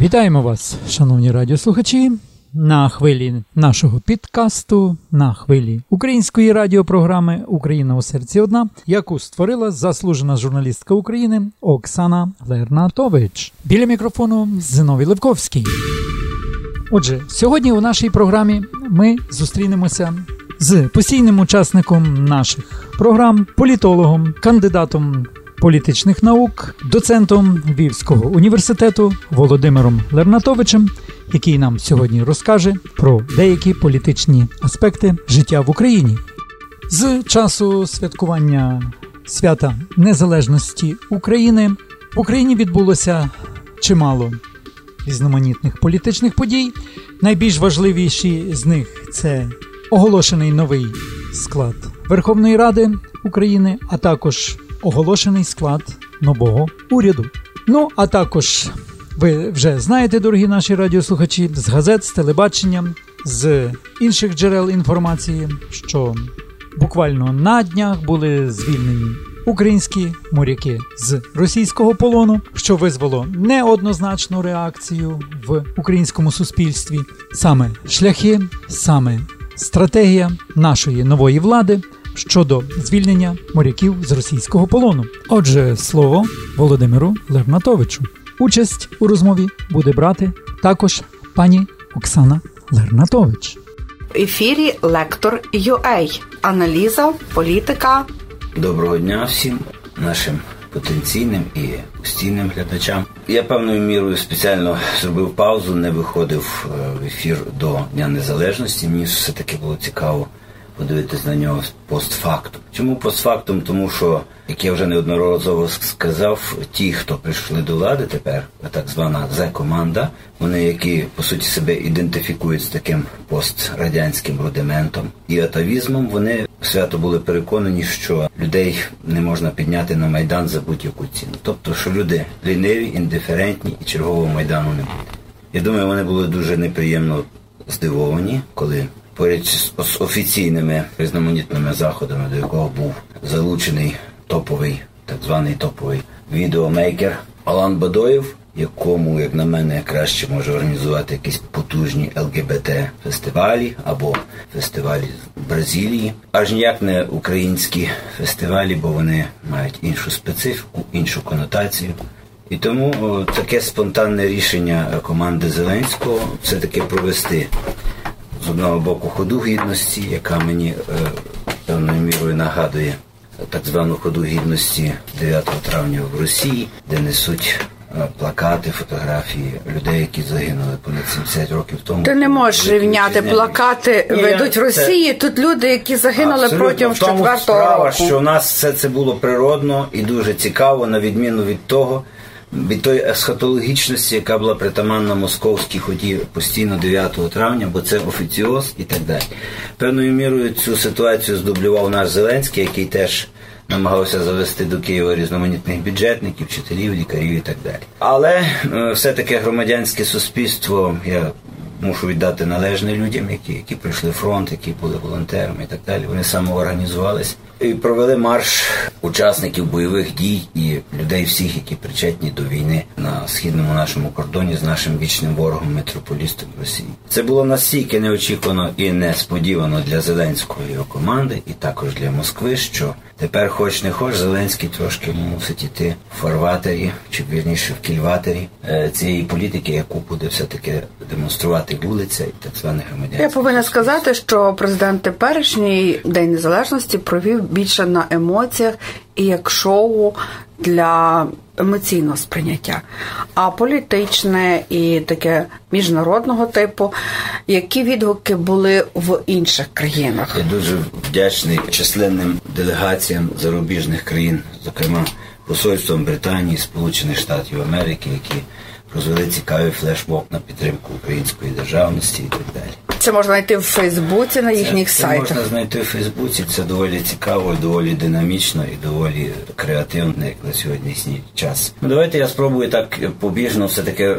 Вітаємо вас, шановні радіослухачі, на хвилі нашого підкасту, на хвилі української радіопрограми Україна у серці одна, яку створила заслужена журналістка України Оксана Лернатович. Біля мікрофону Зиновій Левковський. Отже, сьогодні у нашій програмі ми зустрінемося з постійним учасником наших програм, політологом, кандидатом політичних наук, доцентом Львівського університету Володимиром Лернатовичем, який нам сьогодні розкаже про деякі політичні аспекти життя в Україні. З часу святкування свята Незалежності України в Україні відбулося чимало різноманітних політичних подій. Найбільш важливіші з них це оголошений новий склад Верховної Ради України, а також оголошений склад нового уряду. Ну а також ви вже знаєте, дорогі наші радіослухачі, з газет, з телебачення, з інших джерел інформації, що буквально на днях були звільнені. Українські моряки з російського полону, що визвало неоднозначну реакцію в українському суспільстві, саме шляхи, саме стратегія нашої нової влади щодо звільнення моряків з російського полону. Отже, слово Володимиру Лернатовичу. Участь у розмові буде брати також пані Оксана Лернатович. В ефірі Лектор UA. Аналіза, політика. Доброго дня всім нашим потенційним і постійним глядачам. Я певною мірою спеціально зробив паузу, не виходив е, в ефір до Дня Незалежності. Мені все таки було цікаво подивитись на нього постфактум. Чому постфактум? Тому що, як я вже неодноразово сказав, ті, хто прийшли до влади тепер, так звана Зе-команда, вони, які по суті себе ідентифікують з таким пострадянським рудиментом і атавізмом, вони свято були переконані, що людей не можна підняти на майдан за будь-яку ціну. Тобто, що люди ліниві, індиферентні і чергового майдану не буде. Я думаю, вони були дуже неприємно здивовані, коли поряд з офіційними різноманітними заходами, до якого був залучений топовий, так званий топовий відеомейкер Алан Бадоєв, якому, як на мене, краще може організувати якісь потужні ЛГБТ-фестивалі або фестивалі з Бразилії, аж ніяк не українські фестивалі, бо вони мають іншу специфіку, іншу конотацію. І тому о, таке спонтанне рішення команди Зеленського все таки провести з одного боку ходу гідності, яка мені е, певною мірою нагадує так звану ходу гідності 9 травня в Росії, де несуть е, плакати, фотографії людей, які загинули понад 70 років тому. Ти не можеш рівняти плакати, Ні, ведуть в Росії. це... Тут люди, які загинули Абсолютно. протягом четвертого справа, року. що у нас все це було природно і дуже цікаво, на відміну від того. Від тої есхатологічності, яка була притаманна московській ході постійно 9 травня, бо це офіціоз і так далі. Певною мірою цю ситуацію здублював наш Зеленський, який теж намагався завести до Києва різноманітних бюджетників, вчителів, лікарів і так далі. Але е, все-таки громадянське суспільство, я мушу віддати належне людям, які, які пройшли фронт, які були волонтерами і так далі. Вони самоорганізувалися і провели марш учасників бойових дій і людей всіх, які причетні до війни на східному нашому кордоні з нашим вічним ворогом митрополістом Росії. Це було настільки неочікувано і несподівано для Зеленського його команди, і також для Москви, що тепер, хоч не хоч, Зеленський трошки мусить іти в фарватері, чи вірніше в кільватері е, цієї політики, яку буде все таки демонструвати вулиця і так званих громадян. Я повинна сказати, що президент теперішній День Незалежності провів більше на емоціях і як шоу для емоційного сприйняття, а політичне і таке міжнародного типу, які відгуки були в інших країнах. Я дуже вдячний численним делегаціям зарубіжних країн, зокрема посольством Британії, Сполучених Штатів Америки, які розвели цікавий флешмоб на підтримку української державності і так далі. Це можна знайти в Фейсбуці на їхніх це, сайтах. Це можна знайти в Фейсбуці. Це доволі цікаво, доволі динамічно і доволі креативно, як на сьогоднішній час. Ну давайте я спробую так побіжно, все таки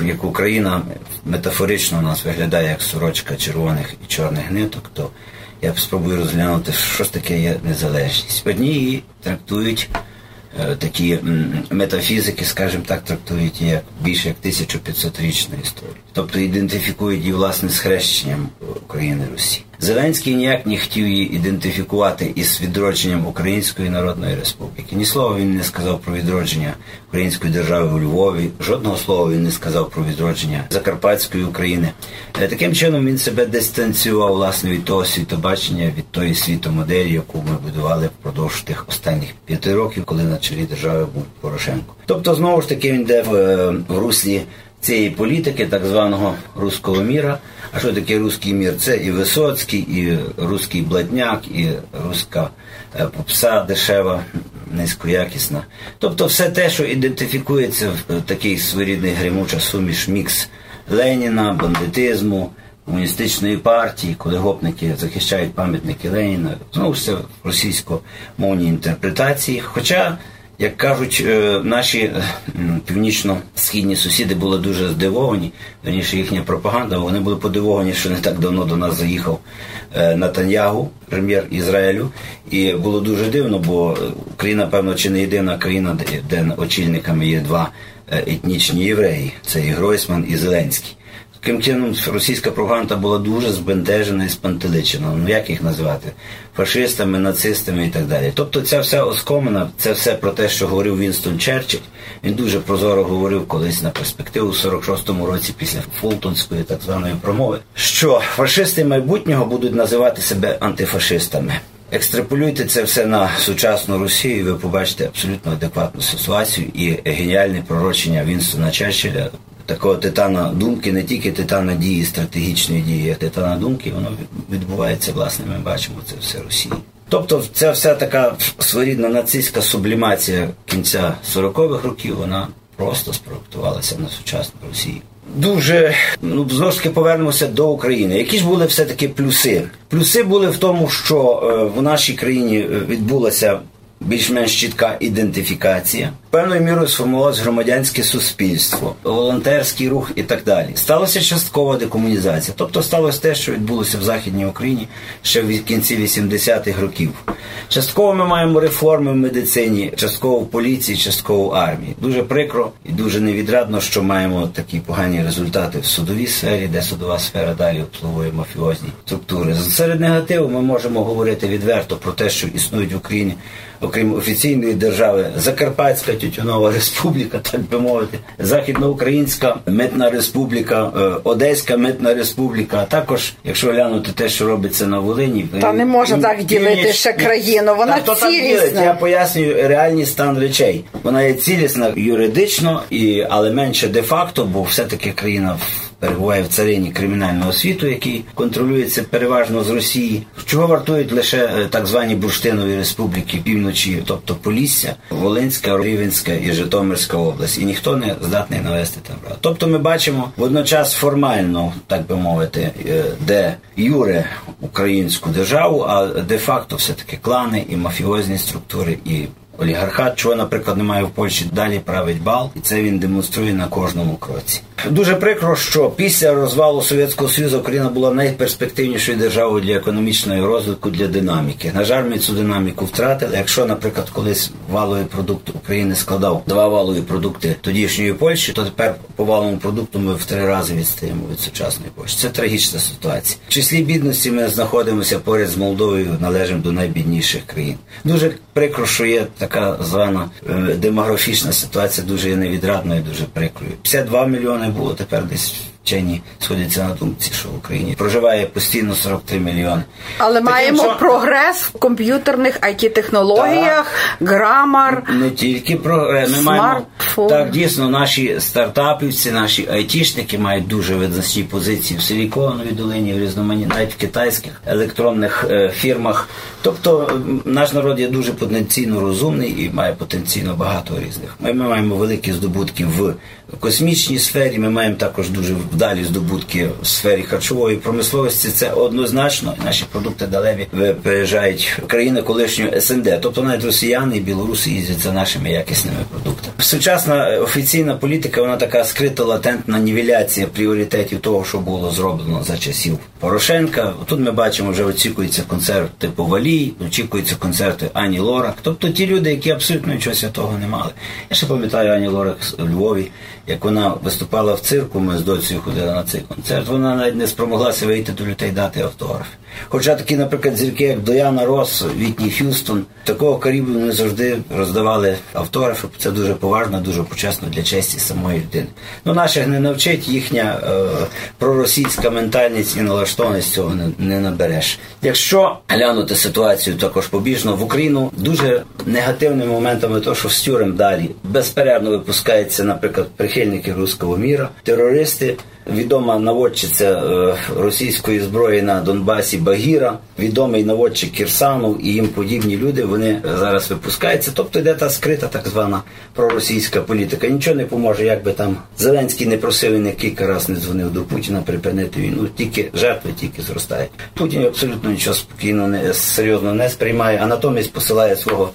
як Україна метафорично у нас виглядає як сорочка червоних і чорних ниток. То я спробую розглянути, що ж таке є незалежність. Одні її трактують Е, такі метафізики, скажімо так, трактують як більше як 1500-річну історію. Тобто ідентифікують її власне з хрещенням України Русі. Зеленський ніяк не хотів її ідентифікувати із відродженням Української Народної Республіки. Ні слова він не сказав про відродження Української держави у Львові. Жодного слова він не сказав про відродження Закарпатської України. Е, таким чином він себе дистанціював власне від того світобачення, від тої світомоделі, яку ми будували впродовж тих останніх п'яти років, коли на чолі держави був Порошенко. Тобто, знову ж таки, він йде в, е, в руслі цієї політики, так званого руського міра. А що таке руський мір? Це і Висоцький, і руський бладняк, і руська е, попса дешева, низькоякісна. Тобто все те, що ідентифікується в такий своєрідний гримуча суміш мікс Леніна, бандитизму. Комуністичної партії, коли гопники захищають пам'ятники Леніна, знову ж це в російськомовній інтерпретації. Хоча як кажуть, е, наші е, північно-східні сусіди були дуже здивовані, верніше їхня пропаганда, вони були подивовані, що не так давно до нас заїхав е, Натаньягу, прем'єр Ізраїлю. І було дуже дивно, бо Україна, певно, чи не єдина країна, де очільниками є два етнічні євреї це і Гройсман, і Зеленський. Таким чином, російська пропаганда була дуже збентежена і спантеличена. Ну як їх назвати? Фашистами, нацистами і так далі. Тобто ця вся оскомина, це все про те, що говорив Вінстон Черчилль. Він дуже прозоро говорив колись на перспективу в 46-му році після Фултонської так званої промови, що фашисти майбутнього будуть називати себе антифашистами. Екстраполюйте це все на сучасну Росію, і ви побачите абсолютно адекватну ситуацію і геніальне пророчення Вінстона Черчилля такого титана думки, не тільки титана дії, стратегічної дії, а титана думки, воно відбувається, власне, ми бачимо це все Росії. Тобто ця вся така своєрідна нацистська сублімація кінця 40-х років, вона просто спроектувалася на сучасну Росію. Дуже ну знову ж таки повернемося до України. Які ж були все-таки плюси? Плюси були в тому, що е, в нашій країні е, відбулася більш-менш чітка ідентифікація певною мірою сформувалось громадянське суспільство, волонтерський рух і так далі. Сталася часткова декомунізація, тобто сталося те, що відбулося в Західній Україні ще в кінці 80-х років. Частково ми маємо реформи в медицині, частково в поліції, частково в армії. Дуже прикро і дуже невідрадно, що маємо такі погані результати в судовій сфері, де судова сфера далі обслуговує мафіозні структури. Серед негативу ми можемо говорити відверто про те, що існують в Україні, окрім офіційної держави, Закарпатська. Тютюнова Республіка, так би мовити, Західноукраїнська митна республіка, е, Одеська митна республіка. А також, якщо глянути те, що робиться на Волині, та не можна так ділити ще країну. Вона та, цілісна. Я пояснюю реальний стан речей. Вона є цілісна юридично, і але менше де факто, бо все таки країна перебуває в царині кримінального світу, який контролюється переважно з Росії. Чого вартують лише е, так звані бурштинові республіки півночі, тобто Полісся, Волинська, Рівенська і Житомирська область, і ніхто не здатний навести там. Тобто, ми бачимо водночас формально, так би мовити, е, де юре українську державу, а де факто все таки клани і мафіозні структури і олігархат, чого, наприклад, немає в Польщі, далі править бал, і це він демонструє на кожному кроці. Дуже прикро, що після розвалу Совєтського Союзу Україна була найперспективнішою державою для економічного розвитку для динаміки. На жаль, ми цю динаміку втратили. Якщо, наприклад, колись валовий продукт України складав два валові продукти тодішньої Польщі, то тепер по валовому продукту ми в три рази відстаємо від сучасної Польщі. Це трагічна ситуація. В числі бідності ми знаходимося поряд з Молдовою, належимо до найбідніших країн. Дуже прикро, що є така звана е, демографічна ситуація, дуже є невідрадною, дуже прикрою. 52 мільйони було тепер десь вчені сходяться на думці, що в Україні проживає постійно 43 мільйони. Але Таким маємо що... прогрес в комп'ютерних it технологіях, грамар. Не тільки прогрес. Ми маємо так дійсно наші стартапівці, наші айтішники мають дуже визначні позиції в Силіконовій долині, в різноманітних навіть в китайських електронних е, фірмах. Тобто наш народ є дуже потенційно розумний і має потенційно багато різних. Ми, ми маємо великі здобутки в космічній сфері. Ми маємо також дуже вдалі здобутки в сфері харчової промисловості. Це однозначно. Наші продукти далеві переїжджають в країни колишньої СНД. Тобто навіть росіяни і білоруси їздять за нашими якісними продуктами. Сучасна офіційна політика, вона така скрита латентна нівеляція пріоритетів того, що було зроблено за часів Порошенка. Тут ми бачимо, вже очікується концерт типу Валій, очікуються концерти Ані Лорак. Тобто ті люди, які абсолютно нічого святого не мали. Я ще пам'ятаю Ані Лорак в Львові, як вона виступала в цирку. Ми з доцею ходили на цей концерт. Вона навіть не спромоглася вийти до людей дати автограф. Хоча такі, наприклад, зірки, як Дояна Рос, Вітні Х'юстон, такого карібу не завжди роздавали автографи. Це дуже поважно, дуже почесно для честі самої людини. Ну, наших не навчить їхня е, проросійська ментальність і налаштованість цього не, не набереш. Якщо глянути ситуацію також побіжно в Україну, дуже негативними моментами, то що з тюрем далі безперервно випускаються, наприклад, прихильники руського міра, терористи відома наводчиця е, російської зброї на Донбасі Багіра, відомий наводчик Кірсанов і їм подібні люди. Вони зараз випускаються. Тобто йде та скрита так звана проросійська політика. Нічого не поможе, як би там Зеленський не просив і не кілька разів не дзвонив до Путіна припинити війну. Тільки жертви тільки зростають. Путін абсолютно нічого спокійно не серйозно не сприймає, а натомість посилає свого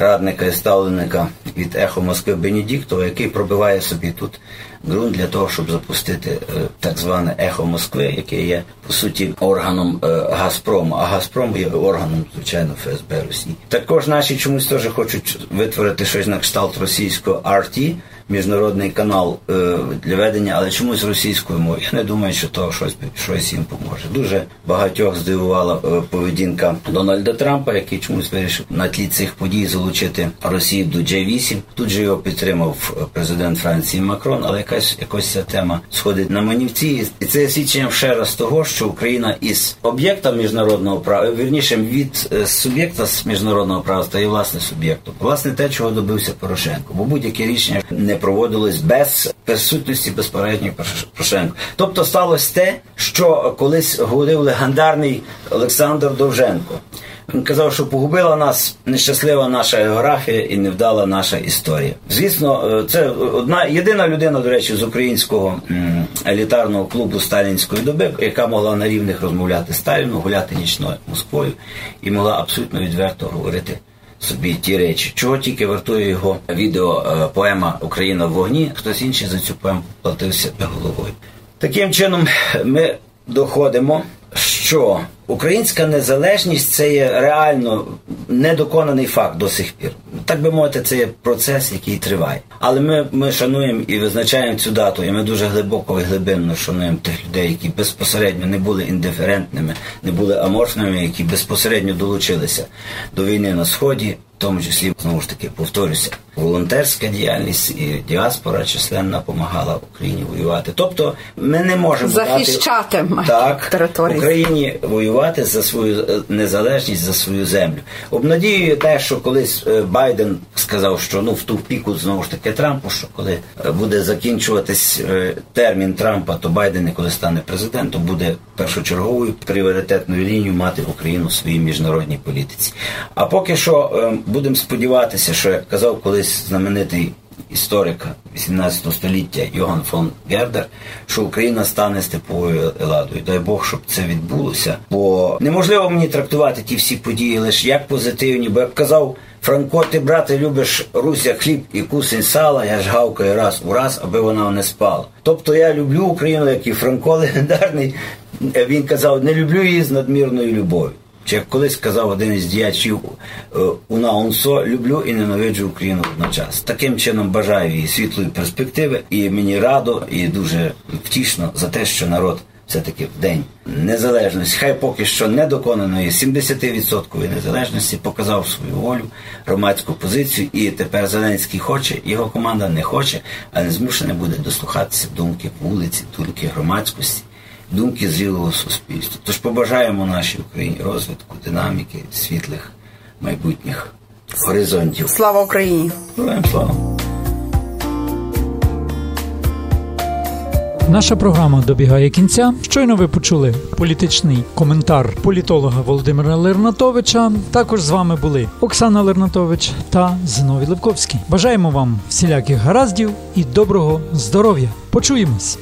радника і ставленика від ехо Москви Бенедіктова, який пробиває собі тут ґрунт для того, щоб запустити е, так зване ехо Москви, яке є по суті органом е, Газпрому. А Газпром є органом, звичайно, ФСБ Росії. Також наші чомусь теж хочуть витворити щось на кшталт російського RT, міжнародний канал е, для ведення, але чомусь російською мовою. Я не думаю, що то щось щось їм поможе. Дуже багатьох здивувала е, поведінка Дональда Трампа, який чомусь вирішив на тлі цих подій залучити Росію до G8. Тут же його підтримав е, президент Франції Макрон, але якась якось ця тема сходить на манівці, і це свідчення ще раз того, що Україна із об'єкта міжнародного права вірніше від суб'єкта з міжнародного права стає власне суб'єктом. Власне те, чого добився Порошенко, бо будь-яке рішення не проводилось без присутності безпередньої Порошенко. Тобто сталося те, що колись говорив легендарний Олександр Довженко. Він казав, що погубила нас нещаслива наша географія і невдала наша історія. Звісно, е, це одна єдина людина, до речі, з українського елітарного клубу сталінської доби, яка могла на рівних розмовляти Сталіну, гуляти нічною Москвою і могла абсолютно відверто говорити собі ті речі. Чого тільки вартує його відео е, поема Україна в вогні, хтось інший за цю поему платився головою. Таким чином ми доходимо, що українська незалежність це є реально недоконаний факт до сих пір. Так би мовити, це є процес, який триває. Але ми ми шануємо і визначаємо цю дату, і ми дуже глибоко і глибинно шануємо тих людей, які безпосередньо не були індиферентними, не були аморфними, які безпосередньо долучилися до війни на сході. В тому числі знову ж таки повторюся, волонтерська діяльність і діаспора численна допомагала Україні воювати. Тобто ми не можемо захищати дати, так, території Україні воювати за свою е, незалежність за свою землю. Обнадіює те, що колись е, Байден сказав, що ну в ту піку знову ж таки Трампу, що коли е, буде закінчуватись термін Трампа, то Байден, коли стане президентом, буде першочерговою пріоритетною лінією мати Україну в своїй міжнародній політиці. А поки що будемо сподіватися, що як казав колись знаменитий історик 18 століття Йоган фон Гердер, що Україна стане степовою еладою. Дай Бог, щоб це відбулося. Бо неможливо мені трактувати ті всі події лише як позитивні, бо як казав. Франко, ти, брате, любиш Руся хліб і кусень сала, я ж гавкаю раз у раз, аби вона не спала. Тобто я люблю Україну, як і Франко легендарний. Він казав, не люблю її з надмірною любов'ю. Чи як колись сказав один із діячів е, Уна Унсо, люблю і ненавиджу Україну одночасно. Таким чином бажаю їй світлої перспективи, і мені радо і дуже втішно за те, що народ все-таки в день незалежності, хай поки що недоконаної 70% незалежності показав свою волю, громадську позицію, і тепер Зеленський хоче, його команда не хоче, а не змушене буде дослухатися думки вулиці, думки громадськості думки зрілого суспільства. Тож побажаємо нашій Україні розвитку, динаміки, світлих майбутніх горизонтів. Слава Україні! Героям слава! Наша програма добігає кінця. Щойно ви почули політичний коментар політолога Володимира Лернатовича. Також з вами були Оксана Лернатович та Зиновій Левковський. Бажаємо вам всіляких гараздів і доброго здоров'я. Почуємось.